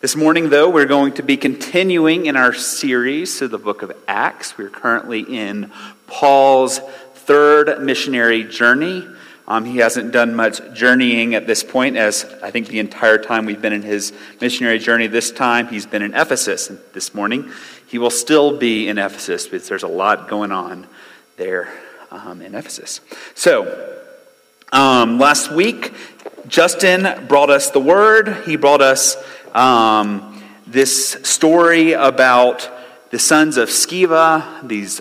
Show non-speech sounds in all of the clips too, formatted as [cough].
This morning, though, we're going to be continuing in our series to the book of Acts. We're currently in Paul's third missionary journey. Um, he hasn't done much journeying at this point, as I think the entire time we've been in his missionary journey. This time, he's been in Ephesus. And this morning, he will still be in Ephesus because there's a lot going on there um, in Ephesus. So, um, last week, Justin brought us the word. He brought us um, this story about the sons of Sceva, these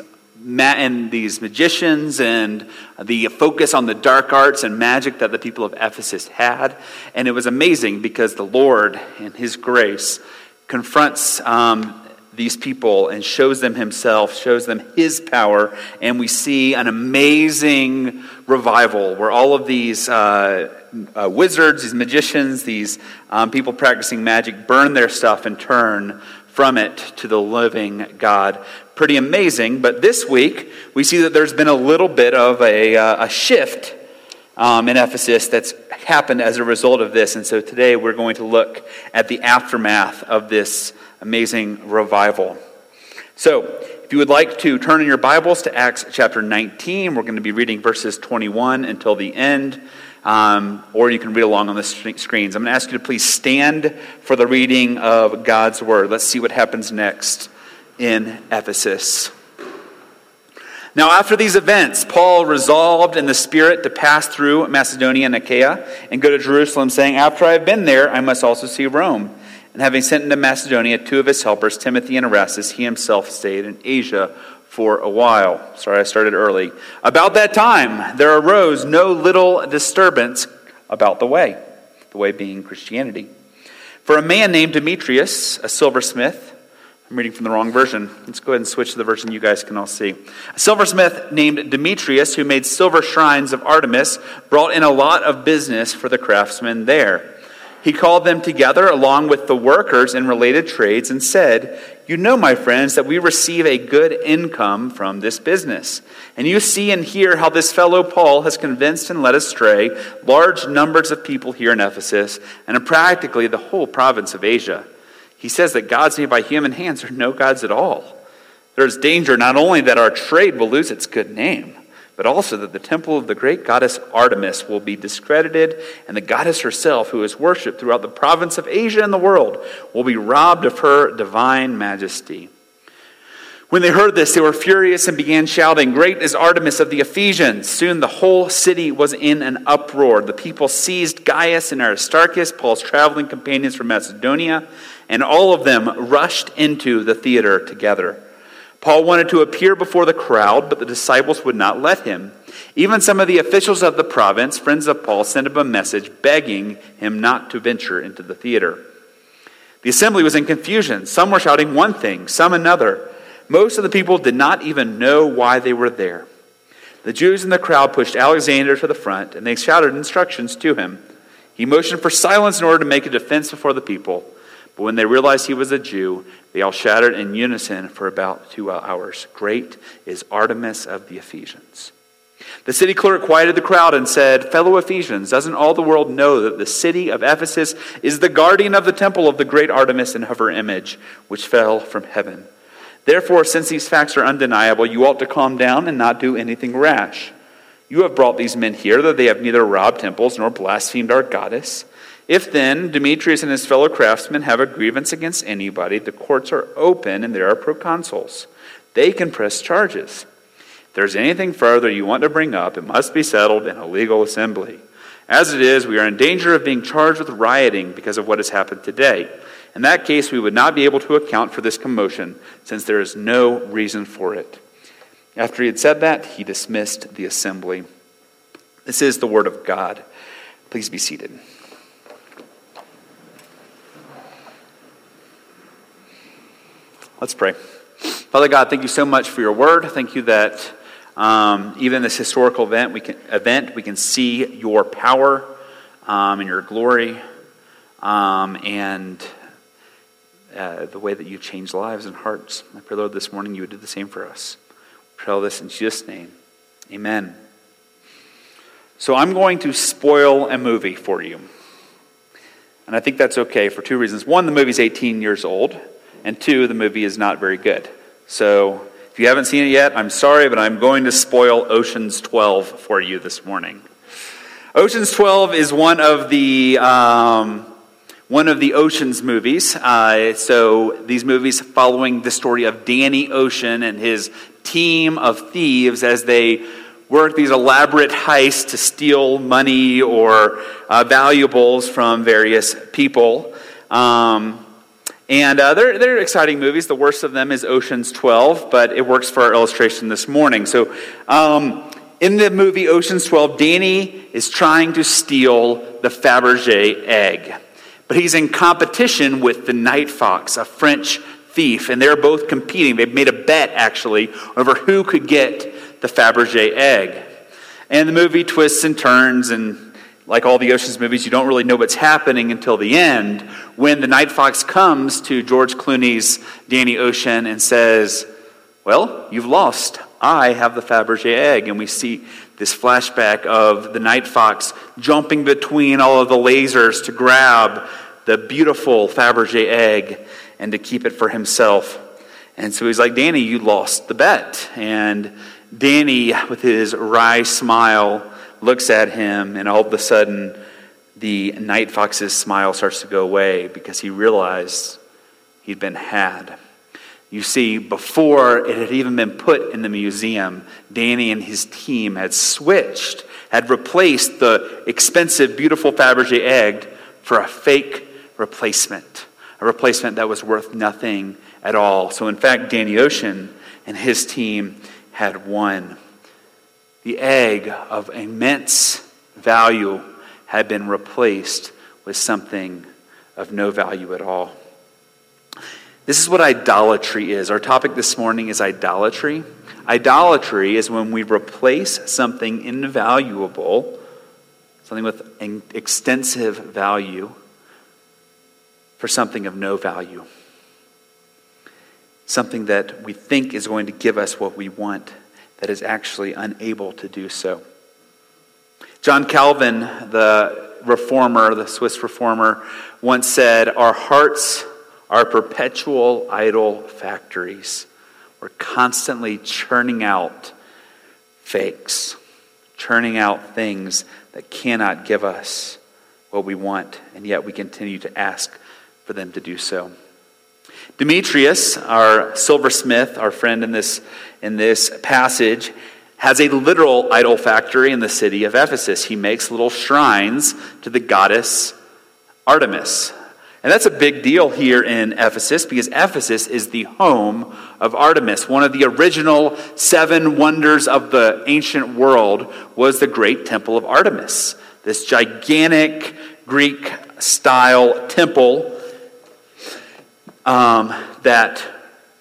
and these magicians and the focus on the dark arts and magic that the people of Ephesus had. And it was amazing because the Lord, in His grace, confronts um, these people and shows them Himself, shows them His power. And we see an amazing revival where all of these uh, uh, wizards, these magicians, these um, people practicing magic burn their stuff and turn from it to the living God. Pretty amazing. But this week, we see that there's been a little bit of a, uh, a shift um, in Ephesus that's happened as a result of this. And so today we're going to look at the aftermath of this amazing revival. So, if you would like to turn in your Bibles to Acts chapter 19, we're going to be reading verses 21 until the end um, or you can read along on the screens. I'm going to ask you to please stand for the reading of God's Word. Let's see what happens next in Ephesus. Now, after these events, Paul resolved in the Spirit to pass through Macedonia and Achaia and go to Jerusalem, saying, After I have been there, I must also see Rome. And having sent into Macedonia two of his helpers, Timothy and Erastus, he himself stayed in Asia for a while. Sorry, I started early. About that time, there arose no little disturbance about the way, the way being Christianity. For a man named Demetrius, a silversmith, I'm reading from the wrong version. Let's go ahead and switch to the version you guys can all see. A silversmith named Demetrius, who made silver shrines of Artemis, brought in a lot of business for the craftsmen there. He called them together along with the workers in related trades and said, You know, my friends, that we receive a good income from this business. And you see and hear how this fellow Paul has convinced and led astray large numbers of people here in Ephesus and practically the whole province of Asia. He says that gods made by human hands are no gods at all. There is danger not only that our trade will lose its good name, but also that the temple of the great goddess Artemis will be discredited, and the goddess herself, who is worshipped throughout the province of Asia and the world, will be robbed of her divine majesty. When they heard this, they were furious and began shouting, Great is Artemis of the Ephesians! Soon the whole city was in an uproar. The people seized Gaius and Aristarchus, Paul's traveling companions from Macedonia, and all of them rushed into the theater together. Paul wanted to appear before the crowd, but the disciples would not let him. Even some of the officials of the province, friends of Paul, sent him a message begging him not to venture into the theater. The assembly was in confusion. Some were shouting one thing, some another. Most of the people did not even know why they were there. The Jews in the crowd pushed Alexander to the front, and they shouted instructions to him. He motioned for silence in order to make a defense before the people. But when they realized he was a Jew, they all shouted in unison for about two hours Great is Artemis of the Ephesians. The city clerk quieted the crowd and said, Fellow Ephesians, doesn't all the world know that the city of Ephesus is the guardian of the temple of the great Artemis and of her image, which fell from heaven? Therefore, since these facts are undeniable, you ought to calm down and not do anything rash. You have brought these men here that they have neither robbed temples nor blasphemed our goddess. If then Demetrius and his fellow craftsmen have a grievance against anybody, the courts are open and there are proconsuls. They can press charges. If there's anything further you want to bring up, it must be settled in a legal assembly. As it is, we are in danger of being charged with rioting because of what has happened today. In that case, we would not be able to account for this commotion, since there is no reason for it. After he had said that, he dismissed the assembly. This is the word of God. Please be seated. Let's pray. Father God, thank you so much for your word. Thank you that um, even this historical event we, can, event, we can see your power um, and your glory um, and uh, the way that you change lives and hearts. I pray, Lord, this morning you would do the same for us. Pray all this in Jesus' name. Amen. So I'm going to spoil a movie for you. And I think that's okay for two reasons. One, the movie's 18 years old. And two, the movie is not very good. So if you haven't seen it yet, I'm sorry, but I'm going to spoil Ocean's 12 for you this morning. Ocean's 12 is one of the. Um, one of the Ocean's movies. Uh, so, these movies following the story of Danny Ocean and his team of thieves as they work these elaborate heists to steal money or uh, valuables from various people. Um, and uh, they're, they're exciting movies. The worst of them is Ocean's 12, but it works for our illustration this morning. So, um, in the movie Ocean's 12, Danny is trying to steal the Fabergé egg. But he's in competition with the Night Fox, a French thief, and they're both competing. They've made a bet, actually, over who could get the Fabergé egg. And the movie twists and turns, and like all the Ocean's movies, you don't really know what's happening until the end when the Night Fox comes to George Clooney's Danny Ocean and says, Well, you've lost. I have the Fabergé egg. And we see this flashback of the Night Fox jumping between all of the lasers to grab the beautiful Fabergé egg and to keep it for himself. And so he's like, Danny, you lost the bet. And Danny, with his wry smile, looks at him, and all of a sudden, the night fox's smile starts to go away because he realized he'd been had. You see, before it had even been put in the museum, Danny and his team had switched, had replaced the expensive, beautiful Fabergé egg for a fake replacement, a replacement that was worth nothing at all. So, in fact, Danny Ocean and his team had won. The egg of immense value had been replaced with something of no value at all. This is what idolatry is. Our topic this morning is idolatry. Idolatry is when we replace something invaluable, something with extensive value, for something of no value. Something that we think is going to give us what we want that is actually unable to do so. John Calvin, the reformer, the Swiss reformer, once said, Our hearts are perpetual idol factories. We're constantly churning out fakes, churning out things that cannot give us what we want, and yet we continue to ask for them to do so. Demetrius, our silversmith, our friend in this, in this passage, has a literal idol factory in the city of Ephesus. He makes little shrines to the goddess Artemis. And that's a big deal here in Ephesus because Ephesus is the home of Artemis. One of the original seven wonders of the ancient world was the great temple of Artemis. This gigantic Greek style temple um, that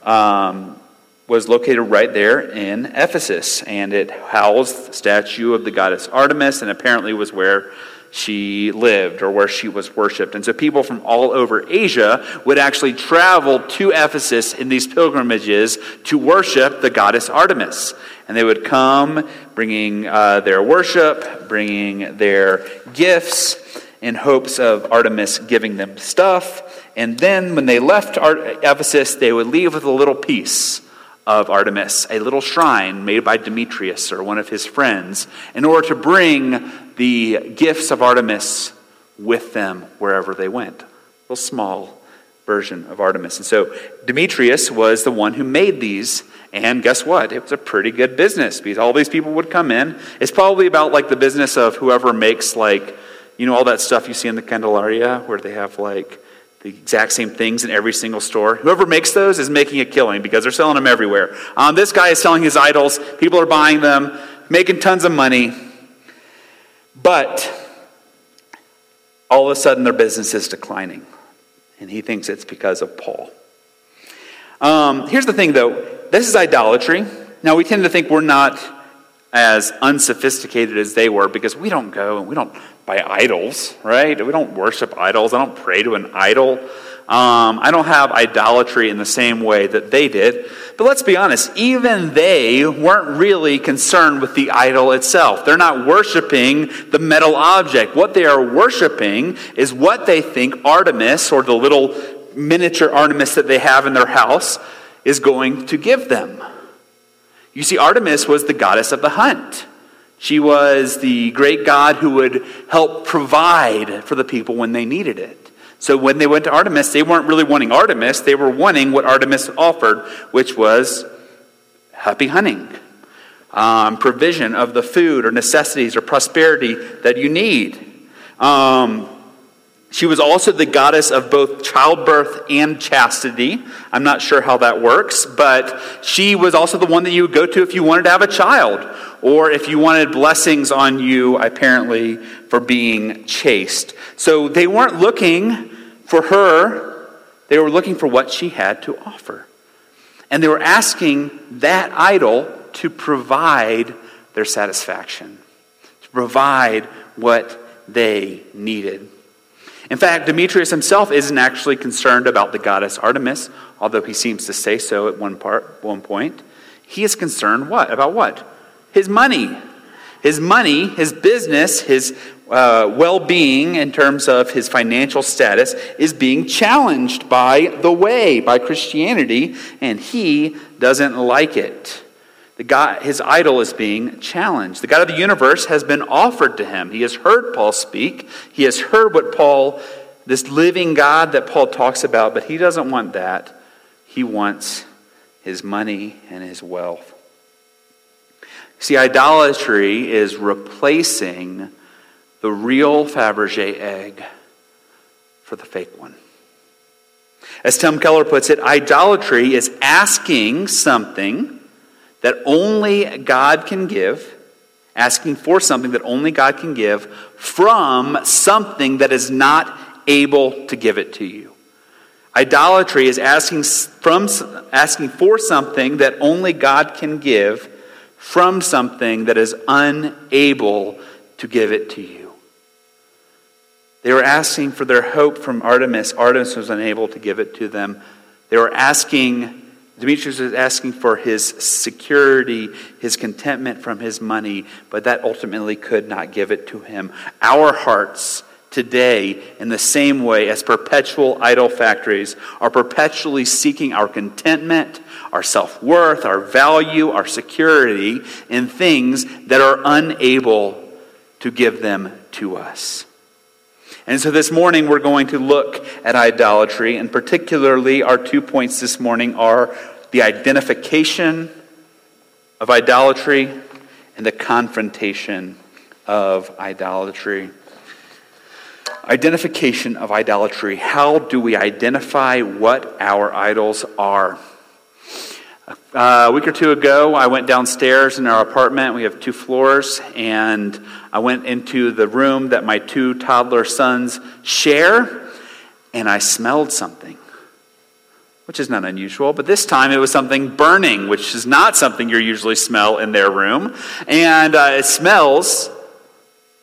um, was located right there in Ephesus. And it housed the statue of the goddess Artemis and apparently was where she lived or where she was worshiped. And so people from all over Asia would actually travel to Ephesus in these pilgrimages to worship the goddess Artemis. And they would come bringing uh, their worship, bringing their gifts in hopes of Artemis giving them stuff. And then when they left Ephesus, they would leave with a little piece of Artemis, a little shrine made by Demetrius or one of his friends, in order to bring the gifts of Artemis with them wherever they went. A little small version of Artemis. And so Demetrius was the one who made these. And guess what? It was a pretty good business because all these people would come in. It's probably about like the business of whoever makes like, you know, all that stuff you see in the Candelaria where they have like the exact same things in every single store. Whoever makes those is making a killing because they're selling them everywhere. Um, this guy is selling his idols. People are buying them, making tons of money. But all of a sudden their business is declining. And he thinks it's because of Paul. Um, here's the thing, though this is idolatry. Now, we tend to think we're not as unsophisticated as they were because we don't go and we don't buy idols, right? We don't worship idols. I don't pray to an idol. Um, I don't have idolatry in the same way that they did. But let's be honest, even they weren't really concerned with the idol itself. They're not worshiping the metal object. What they are worshiping is what they think Artemis, or the little miniature Artemis that they have in their house, is going to give them. You see, Artemis was the goddess of the hunt. She was the great god who would help provide for the people when they needed it. So when they went to Artemis, they weren't really wanting Artemis, they were wanting what Artemis offered, which was happy hunting, um, provision of the food or necessities or prosperity that you need. Um, she was also the goddess of both childbirth and chastity. I'm not sure how that works, but she was also the one that you would go to if you wanted to have a child, or if you wanted blessings on you, apparently, for being chaste. So they weren't looking for her, they were looking for what she had to offer. And they were asking that idol to provide their satisfaction, to provide what they needed. In fact, Demetrius himself isn't actually concerned about the goddess Artemis, although he seems to say so at one part, one point. He is concerned what? About what? His money. His money, his business, his uh, well being in terms of his financial status is being challenged by the way, by Christianity, and he doesn't like it. The God, his idol is being challenged. The God of the universe has been offered to him. He has heard Paul speak. He has heard what Paul, this living God that Paul talks about, but he doesn't want that. He wants his money and his wealth. See, idolatry is replacing the real Fabergé egg for the fake one. As Tim Keller puts it, idolatry is asking something that only God can give, asking for something that only God can give from something that is not able to give it to you. Idolatry is asking, from, asking for something that only God can give from something that is unable to give it to you. They were asking for their hope from Artemis. Artemis was unable to give it to them. They were asking Demetrius is asking for his security, his contentment from his money, but that ultimately could not give it to him. Our hearts today, in the same way as perpetual idol factories, are perpetually seeking our contentment, our self worth, our value, our security in things that are unable to give them to us. And so this morning we're going to look at idolatry, and particularly our two points this morning are the identification of idolatry and the confrontation of idolatry. Identification of idolatry. How do we identify what our idols are? A week or two ago, I went downstairs in our apartment. We have two floors, and I went into the room that my two toddler sons share, and I smelled something, which is not unusual. But this time it was something burning, which is not something you usually smell in their room. And uh, it smells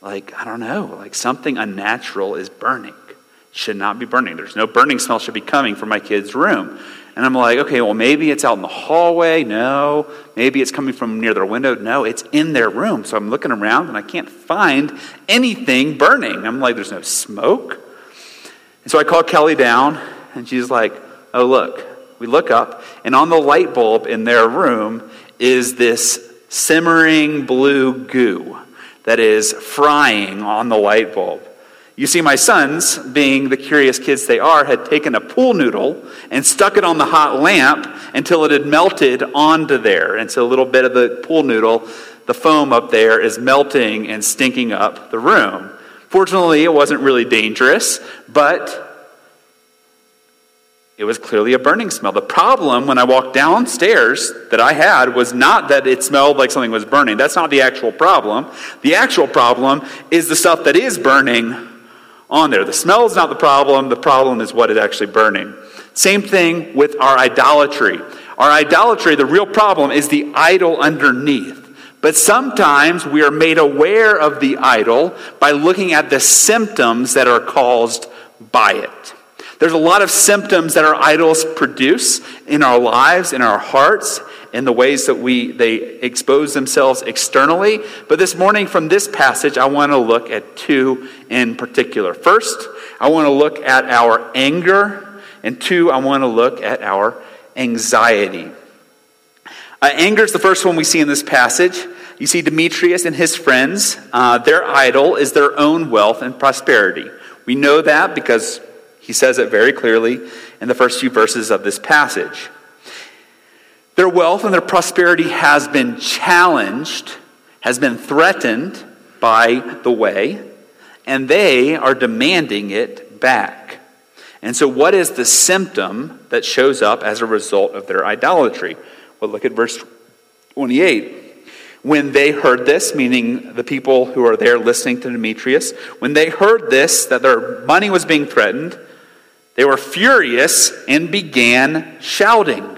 like, I don't know, like something unnatural is burning. It should not be burning. There's no burning smell should be coming from my kid's room. And I'm like, okay, well, maybe it's out in the hallway. No. Maybe it's coming from near their window. No, it's in their room. So I'm looking around and I can't find anything burning. I'm like, there's no smoke. And so I call Kelly down and she's like, oh, look. We look up and on the light bulb in their room is this simmering blue goo that is frying on the light bulb. You see, my sons, being the curious kids they are, had taken a pool noodle and stuck it on the hot lamp until it had melted onto there. And so a little bit of the pool noodle, the foam up there, is melting and stinking up the room. Fortunately, it wasn't really dangerous, but it was clearly a burning smell. The problem when I walked downstairs that I had was not that it smelled like something was burning. That's not the actual problem. The actual problem is the stuff that is burning on there. The smell is not the problem, the problem is what is actually burning. Same thing with our idolatry. Our idolatry, the real problem is the idol underneath. But sometimes we are made aware of the idol by looking at the symptoms that are caused by it. There's a lot of symptoms that our idols produce in our lives, in our hearts, in the ways that we they expose themselves externally. But this morning from this passage, I want to look at two in particular. First, I want to look at our anger, and two, I want to look at our anxiety. Uh, anger is the first one we see in this passage. You see Demetrius and his friends, uh, their idol is their own wealth and prosperity. We know that because he says it very clearly in the first few verses of this passage. Their wealth and their prosperity has been challenged, has been threatened by the way, and they are demanding it back. And so, what is the symptom that shows up as a result of their idolatry? Well, look at verse 28. When they heard this, meaning the people who are there listening to Demetrius, when they heard this, that their money was being threatened, they were furious and began shouting.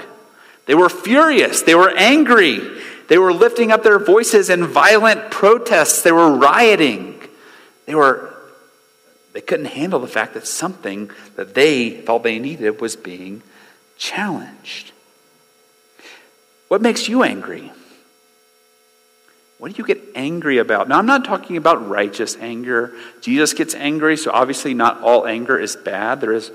They were furious. They were angry. They were lifting up their voices in violent protests. They were rioting. They were they couldn't handle the fact that something that they thought they needed was being challenged. What makes you angry? What do you get angry about? Now, I'm not talking about righteous anger. Jesus gets angry, so obviously, not all anger is bad. There is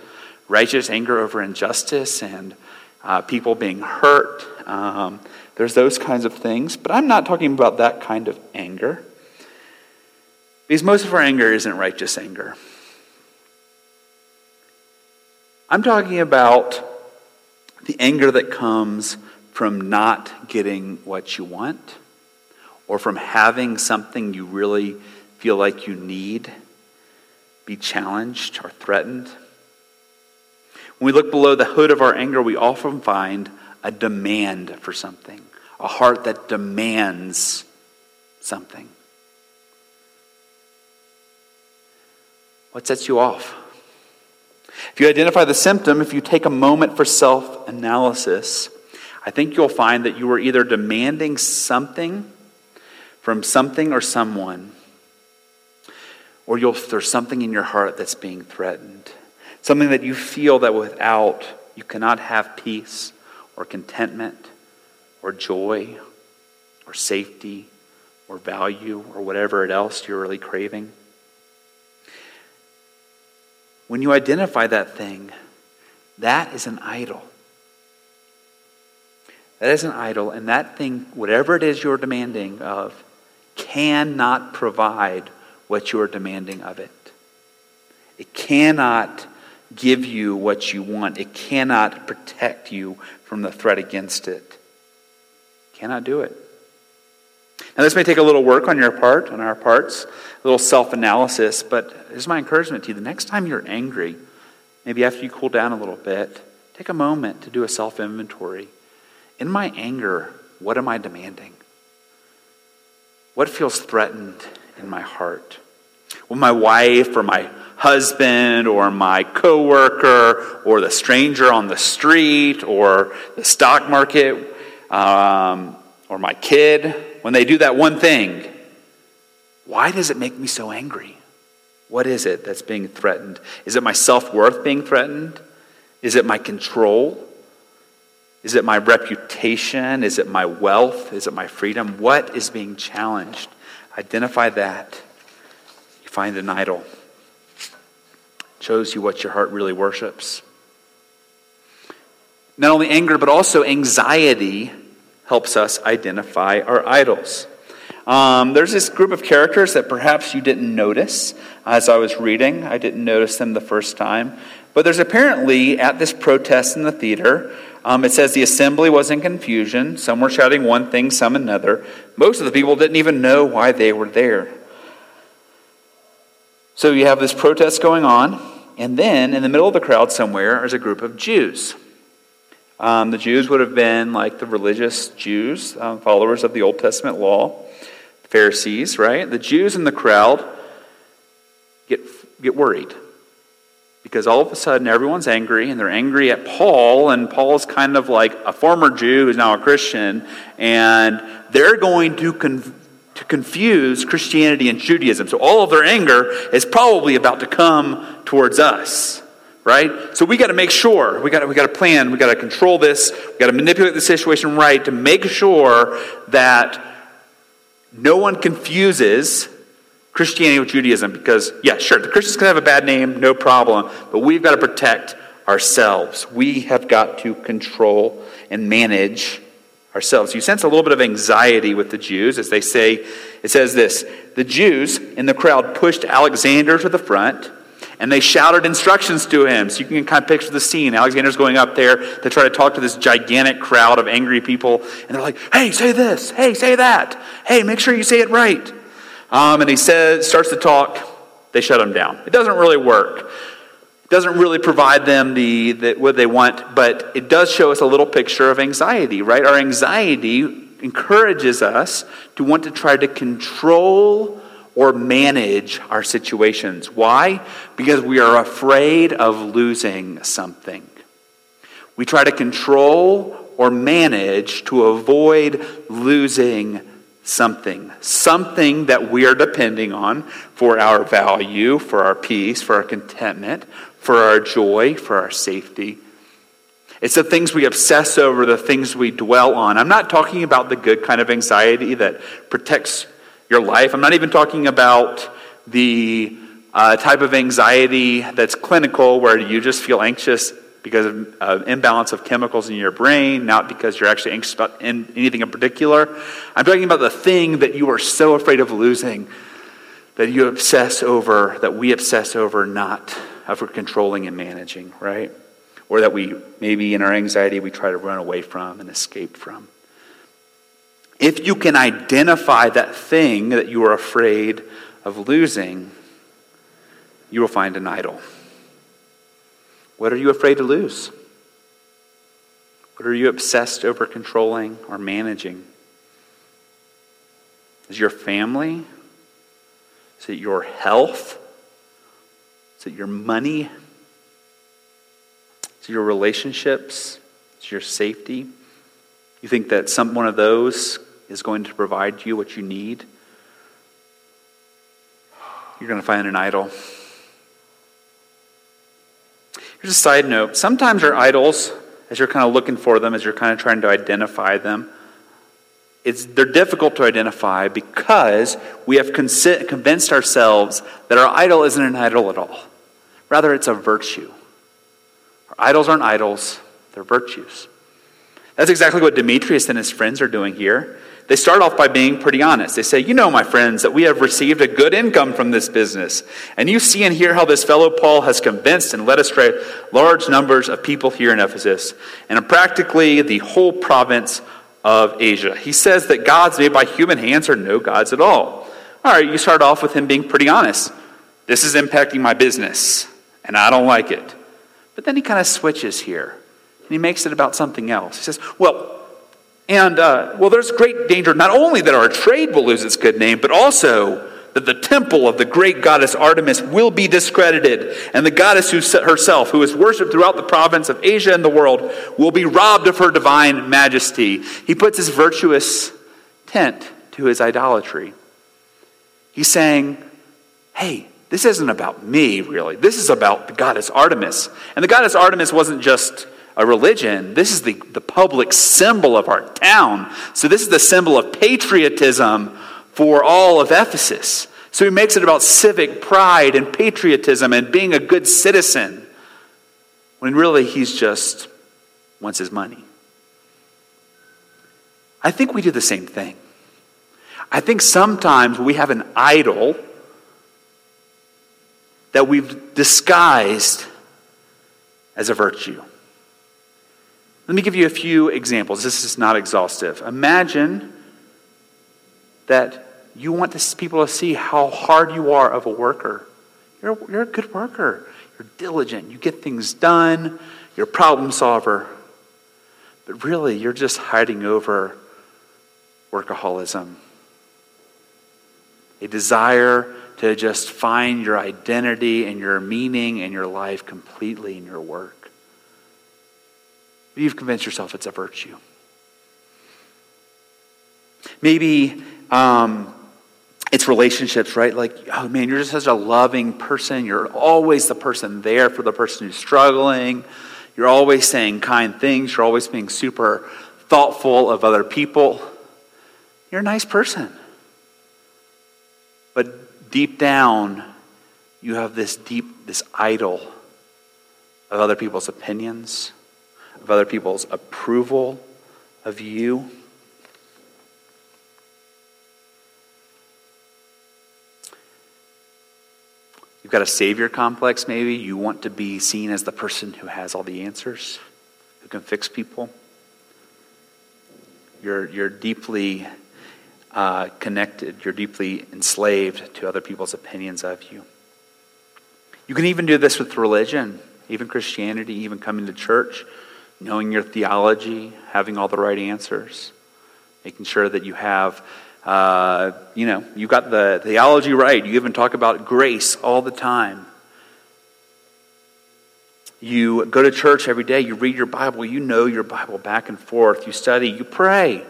righteous anger over injustice and uh, people being hurt. Um, there's those kinds of things. But I'm not talking about that kind of anger. Because most of our anger isn't righteous anger. I'm talking about the anger that comes from not getting what you want or from having something you really feel like you need be challenged or threatened. When we look below the hood of our anger, we often find a demand for something, a heart that demands something. What sets you off? If you identify the symptom, if you take a moment for self analysis, I think you'll find that you are either demanding something from something or someone, or there's something in your heart that's being threatened. Something that you feel that without you cannot have peace or contentment or joy or safety or value or whatever it else you're really craving. When you identify that thing, that is an idol. That is an idol, and that thing, whatever it is you're demanding of, cannot provide what you're demanding of it. It cannot give you what you want. It cannot protect you from the threat against it. Cannot do it. Now, this may take a little work on your part, on our parts, a little self analysis, but is my encouragement to you. The next time you're angry, maybe after you cool down a little bit, take a moment to do a self inventory. In my anger, what am I demanding? What feels threatened in my heart? Will my wife or my husband or my coworker or the stranger on the street or the stock market um, or my kid, when they do that one thing, why does it make me so angry? What is it that's being threatened? Is it my self worth being threatened? Is it my control? Is it my reputation? Is it my wealth? Is it my freedom? What is being challenged? Identify that. Find an idol. It shows you what your heart really worships. Not only anger, but also anxiety helps us identify our idols. Um, there's this group of characters that perhaps you didn't notice as I was reading. I didn't notice them the first time. But there's apparently, at this protest in the theater, um, it says the assembly was in confusion. Some were shouting one thing, some another. Most of the people didn't even know why they were there. So you have this protest going on, and then in the middle of the crowd somewhere is a group of Jews. Um, the Jews would have been like the religious Jews, um, followers of the Old Testament law, Pharisees, right? The Jews in the crowd get get worried. Because all of a sudden everyone's angry, and they're angry at Paul, and Paul's kind of like a former Jew who's now a Christian, and they're going to, con- to confuse Christianity and Judaism. So all of their anger is probably about to come towards us right? So we got to make sure we got we got to plan, we got to control this, we got to manipulate the situation right to make sure that no one confuses Christianity with Judaism. Because yeah, sure, the Christians can have a bad name, no problem, but we've got to protect ourselves. We have got to control and manage ourselves. You sense a little bit of anxiety with the Jews as they say, it says this the Jews in the crowd pushed Alexander to the front and they shouted instructions to him. So you can kind of picture the scene. Alexander's going up there to try to talk to this gigantic crowd of angry people. And they're like, hey, say this. Hey, say that. Hey, make sure you say it right. Um, and he says, starts to talk. They shut him down. It doesn't really work. Doesn't really provide them the, the what they want, but it does show us a little picture of anxiety, right? Our anxiety encourages us to want to try to control or manage our situations. Why? Because we are afraid of losing something. We try to control or manage to avoid losing something. Something that we are depending on for our value, for our peace, for our contentment, for our joy, for our safety. It's the things we obsess over, the things we dwell on. I'm not talking about the good kind of anxiety that protects your life. I'm not even talking about the uh, type of anxiety that's clinical where you just feel anxious because of uh, imbalance of chemicals in your brain, not because you're actually anxious about in, anything in particular. I'm talking about the thing that you are so afraid of losing that you obsess over, that we obsess over, not of controlling and managing, right? Or that we maybe in our anxiety we try to run away from and escape from. If you can identify that thing that you are afraid of losing, you will find an idol. What are you afraid to lose? What are you obsessed over controlling or managing? Is your family? Is it your health? Is it your money? Is it your relationships? Is it your safety? You think that some one of those is going to provide you what you need, you're going to find an idol. Here's a side note. Sometimes our idols, as you're kind of looking for them, as you're kind of trying to identify them, it's, they're difficult to identify because we have convinced ourselves that our idol isn't an idol at all. Rather, it's a virtue. Our idols aren't idols, they're virtues. That's exactly what Demetrius and his friends are doing here. They start off by being pretty honest. They say, You know, my friends, that we have received a good income from this business. And you see and hear how this fellow Paul has convinced and led astray large numbers of people here in Ephesus and practically the whole province of Asia. He says that gods made by human hands are no gods at all. All right, you start off with him being pretty honest. This is impacting my business, and I don't like it. But then he kind of switches here, and he makes it about something else. He says, Well, and, uh, well, there's great danger not only that our trade will lose its good name, but also that the temple of the great goddess Artemis will be discredited, and the goddess who, herself, who is worshipped throughout the province of Asia and the world, will be robbed of her divine majesty. He puts his virtuous tent to his idolatry. He's saying, hey, this isn't about me, really. This is about the goddess Artemis. And the goddess Artemis wasn't just a religion. This is the, the public symbol of our town. So, this is the symbol of patriotism for all of Ephesus. So, he makes it about civic pride and patriotism and being a good citizen, when really he's just wants his money. I think we do the same thing. I think sometimes we have an idol that we've disguised as a virtue. Let me give you a few examples. This is not exhaustive. Imagine that you want this, people to see how hard you are of a worker. You're, you're a good worker. You're diligent. You get things done. You're a problem solver. But really, you're just hiding over workaholism. A desire to just find your identity and your meaning and your life completely in your work. You've convinced yourself it's a virtue. Maybe um, it's relationships, right? Like, oh man, you're just such a loving person. You're always the person there for the person who's struggling. You're always saying kind things. You're always being super thoughtful of other people. You're a nice person. But deep down, you have this deep, this idol of other people's opinions, of other people's approval of you. You've got a savior complex, maybe. You want to be seen as the person who has all the answers, who can fix people. You're, you're deeply uh, connected, you're deeply enslaved to other people's opinions of you. You can even do this with religion, even Christianity, even coming to church, knowing your theology, having all the right answers, making sure that you have uh, you know, you got the theology right. You even talk about grace all the time. You go to church every day. You read your Bible. You know your Bible back and forth. You study. You pray.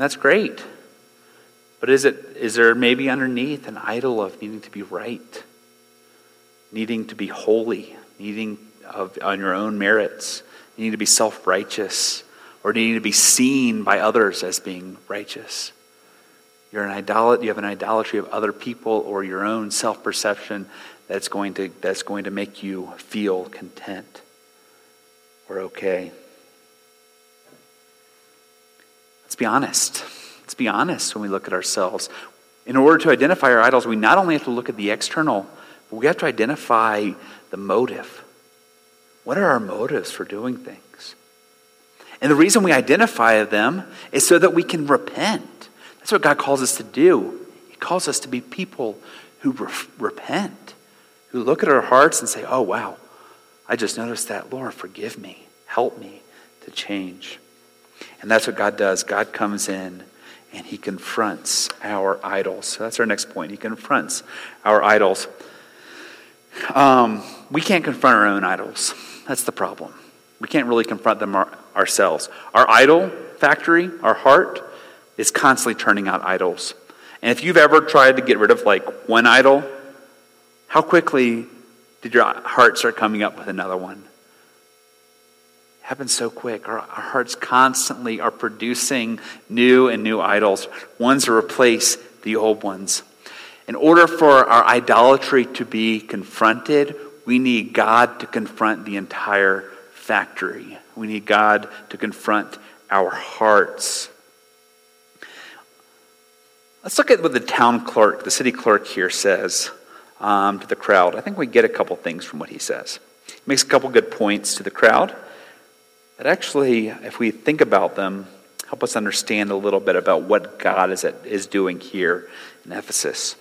And that's great. But is, it, is there maybe underneath an idol of needing to be right, needing to be holy, needing of, on your own merits, needing to be self righteous? or needing to be seen by others as being righteous. You're an idolat, you have an idolatry of other people or your own self perception that's going, to, that's going to make you feel content or okay. Let's be honest. Let's be honest when we look at ourselves. In order to identify our idols, we not only have to look at the external, but we have to identify the motive. What are our motives for doing things? And the reason we identify them is so that we can repent. That's what God calls us to do. He calls us to be people who re- repent, who look at our hearts and say, oh, wow, I just noticed that. Lord, forgive me. Help me to change. And that's what God does. God comes in and he confronts our idols. So that's our next point. He confronts our idols. Um, we can't confront our own idols. That's the problem. We can't really confront them ourselves. Our idol factory, our heart, is constantly turning out idols. And if you've ever tried to get rid of like one idol, how quickly did your heart start coming up with another one? Happens so quick. Our, our hearts constantly are producing new and new idols, ones to replace the old ones. In order for our idolatry to be confronted, we need God to confront the entire factory. We need God to confront our hearts. Let's look at what the town clerk, the city clerk here says um, to the crowd. I think we get a couple things from what he says. He makes a couple good points to the crowd that actually, if we think about them, help us understand a little bit about what God is, at, is doing here in Ephesus.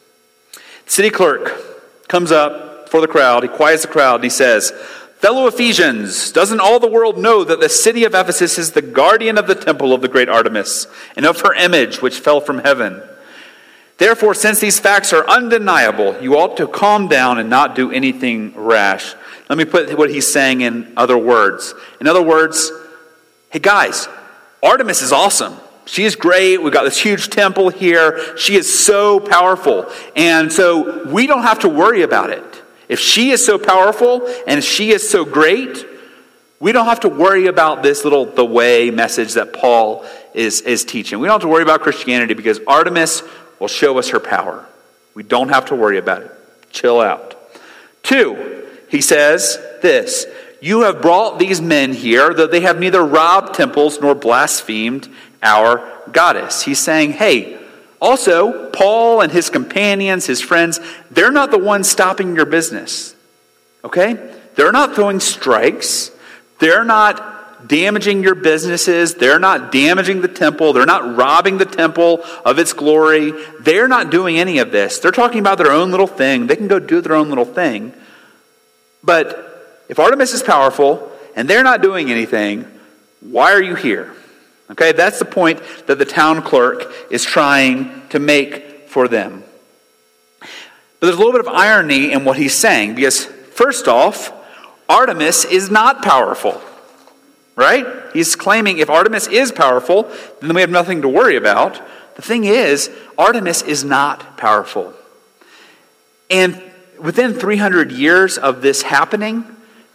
The city clerk comes up for the crowd, he quiets the crowd, and he says, Fellow Ephesians, doesn't all the world know that the city of Ephesus is the guardian of the temple of the great Artemis and of her image which fell from heaven? Therefore, since these facts are undeniable, you ought to calm down and not do anything rash. Let me put what he's saying in other words. In other words, hey guys, Artemis is awesome. She is great. We've got this huge temple here. She is so powerful. And so we don't have to worry about it. If she is so powerful and she is so great, we don't have to worry about this little the way message that Paul is, is teaching. We don't have to worry about Christianity because Artemis will show us her power. We don't have to worry about it. Chill out. Two, he says this You have brought these men here, though they have neither robbed temples nor blasphemed our goddess. He's saying, hey, also, Paul and his companions, his friends, they're not the ones stopping your business. Okay? They're not throwing strikes. They're not damaging your businesses. They're not damaging the temple. They're not robbing the temple of its glory. They're not doing any of this. They're talking about their own little thing. They can go do their own little thing. But if Artemis is powerful and they're not doing anything, why are you here? Okay, that's the point that the town clerk is trying to make for them. But there's a little bit of irony in what he's saying because, first off, Artemis is not powerful, right? He's claiming if Artemis is powerful, then we have nothing to worry about. The thing is, Artemis is not powerful. And within 300 years of this happening,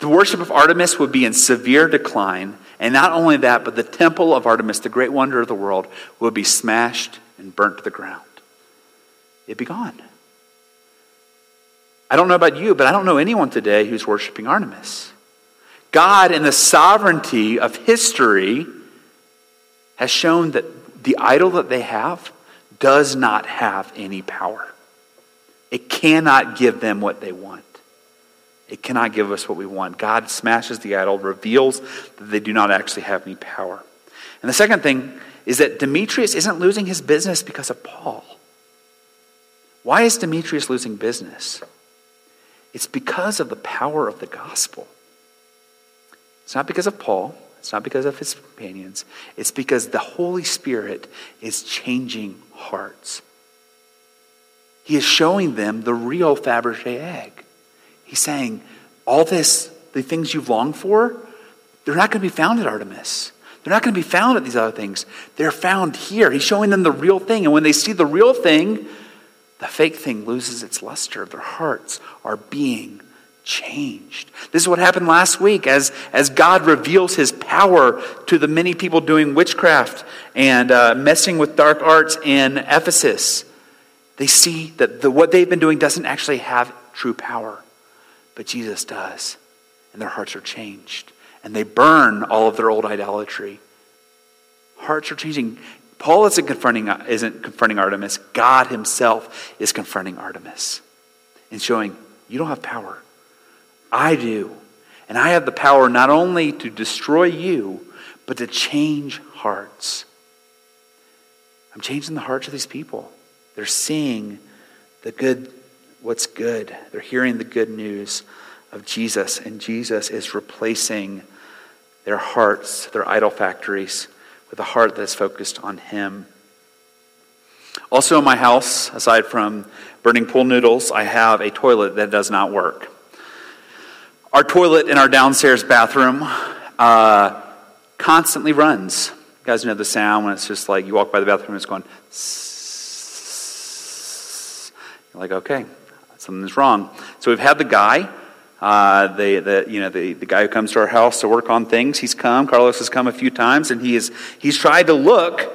the worship of Artemis would be in severe decline. And not only that, but the temple of Artemis, the great wonder of the world, would be smashed and burnt to the ground. It'd be gone. I don't know about you, but I don't know anyone today who's worshiping Artemis. God, in the sovereignty of history, has shown that the idol that they have does not have any power. It cannot give them what they want. It cannot give us what we want. God smashes the idol, reveals that they do not actually have any power. And the second thing is that Demetrius isn't losing his business because of Paul. Why is Demetrius losing business? It's because of the power of the gospel. It's not because of Paul, it's not because of his companions. It's because the Holy Spirit is changing hearts. He is showing them the real Fabergé egg. He's saying, all this, the things you've longed for, they're not going to be found at Artemis. They're not going to be found at these other things. They're found here. He's showing them the real thing. And when they see the real thing, the fake thing loses its luster. Their hearts are being changed. This is what happened last week as, as God reveals his power to the many people doing witchcraft and uh, messing with dark arts in Ephesus. They see that the, what they've been doing doesn't actually have true power, but Jesus does. And their hearts are changed. And they burn all of their old idolatry. Hearts are changing. Paul isn't confronting, isn't confronting Artemis. God himself is confronting Artemis and showing, you don't have power. I do. And I have the power not only to destroy you, but to change hearts. I'm changing the hearts of these people. They're seeing the good, what's good. They're hearing the good news of Jesus, and Jesus is replacing their hearts, their idol factories, with a heart that's focused on Him. Also, in my house, aside from burning pool noodles, I have a toilet that does not work. Our toilet in our downstairs bathroom uh, constantly runs. You guys know the sound when it's just like you walk by the bathroom and it's going. You're like, okay, something's wrong. So we've had the guy, uh, the, the, you know, the, the guy who comes to our house to work on things. He's come. Carlos has come a few times, and he is, he's tried to look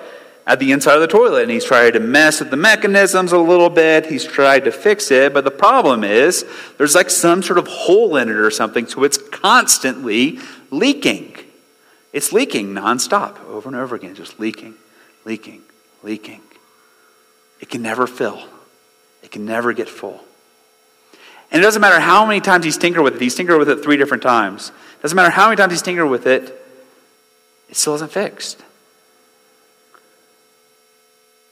at the inside of the toilet and he's tried to mess with the mechanisms a little bit. He's tried to fix it, but the problem is there's like some sort of hole in it or something, so it's constantly leaking. It's leaking nonstop, over and over again, just leaking, leaking, leaking. It can never fill, it can never get full. And it doesn't matter how many times he's tinkered with it, he's tinkered with it three different times. It doesn't matter how many times he's tinkered with it, it still isn't fixed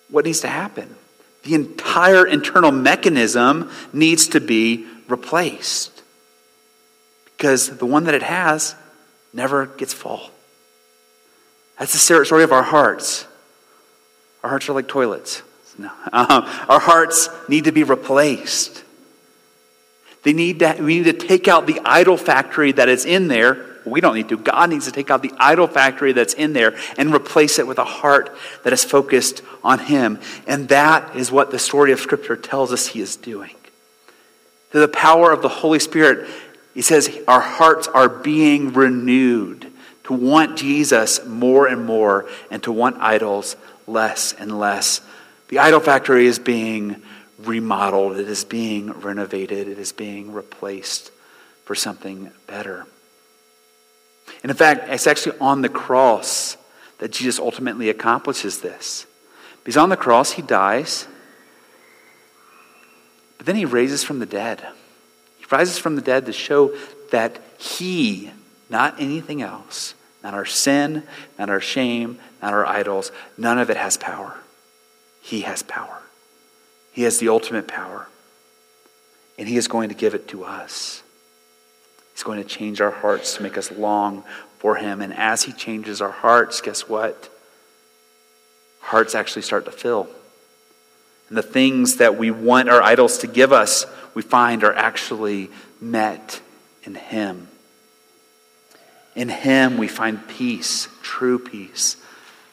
what needs to happen? The entire internal mechanism needs to be replaced because the one that it has never gets full. That's the story of our hearts. Our hearts are like toilets. No. [laughs] Um, our hearts need to be replaced. They need to, we need to take out the idol factory that is in there we don't need to. God needs to take out the idol factory that's in there and replace it with a heart that is focused on Him. And that is what the story of Scripture tells us He is doing. Through the power of the Holy Spirit, He says our hearts are being renewed to want Jesus more and more and to want idols less and less. The idol factory is being remodeled, it is being renovated, it is being replaced for something better. And in fact, it's actually on the cross that Jesus ultimately accomplishes this. Because on the cross, he dies, but then he raises from the dead. He rises from the dead to show that he, not anything else, not our sin, not our shame, not our idols, none of it has power. He has power. He has the ultimate power. And he is going to give it to us. He's going to change our hearts to make us long for Him. And as He changes our hearts, guess what? Hearts actually start to fill. And the things that we want our idols to give us, we find are actually met in Him. In Him, we find peace, true peace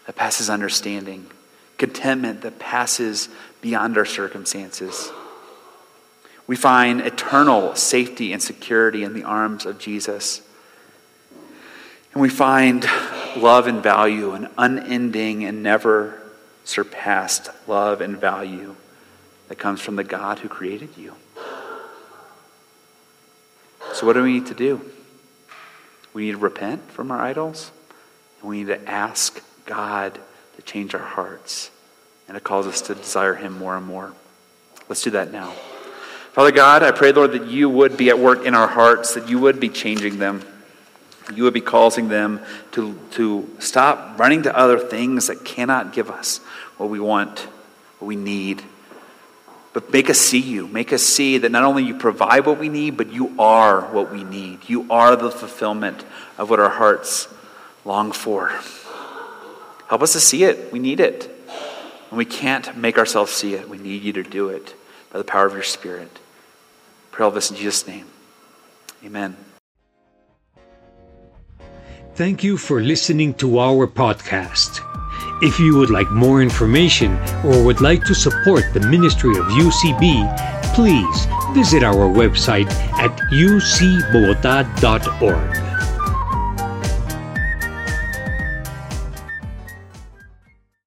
that passes understanding, contentment that passes beyond our circumstances. We find eternal safety and security in the arms of Jesus. And we find love and value, an unending and never surpassed love and value that comes from the God who created you. So, what do we need to do? We need to repent from our idols, and we need to ask God to change our hearts. And it calls us to desire Him more and more. Let's do that now. Father God, I pray, Lord, that you would be at work in our hearts, that you would be changing them. You would be causing them to, to stop running to other things that cannot give us what we want, what we need. But make us see you. Make us see that not only you provide what we need, but you are what we need. You are the fulfillment of what our hearts long for. Help us to see it. We need it. And we can't make ourselves see it. We need you to do it by the power of your Spirit. Pray all this in Jesus' name. Amen. Thank you for listening to our podcast. If you would like more information or would like to support the ministry of UCB, please visit our website at ucbogota.org.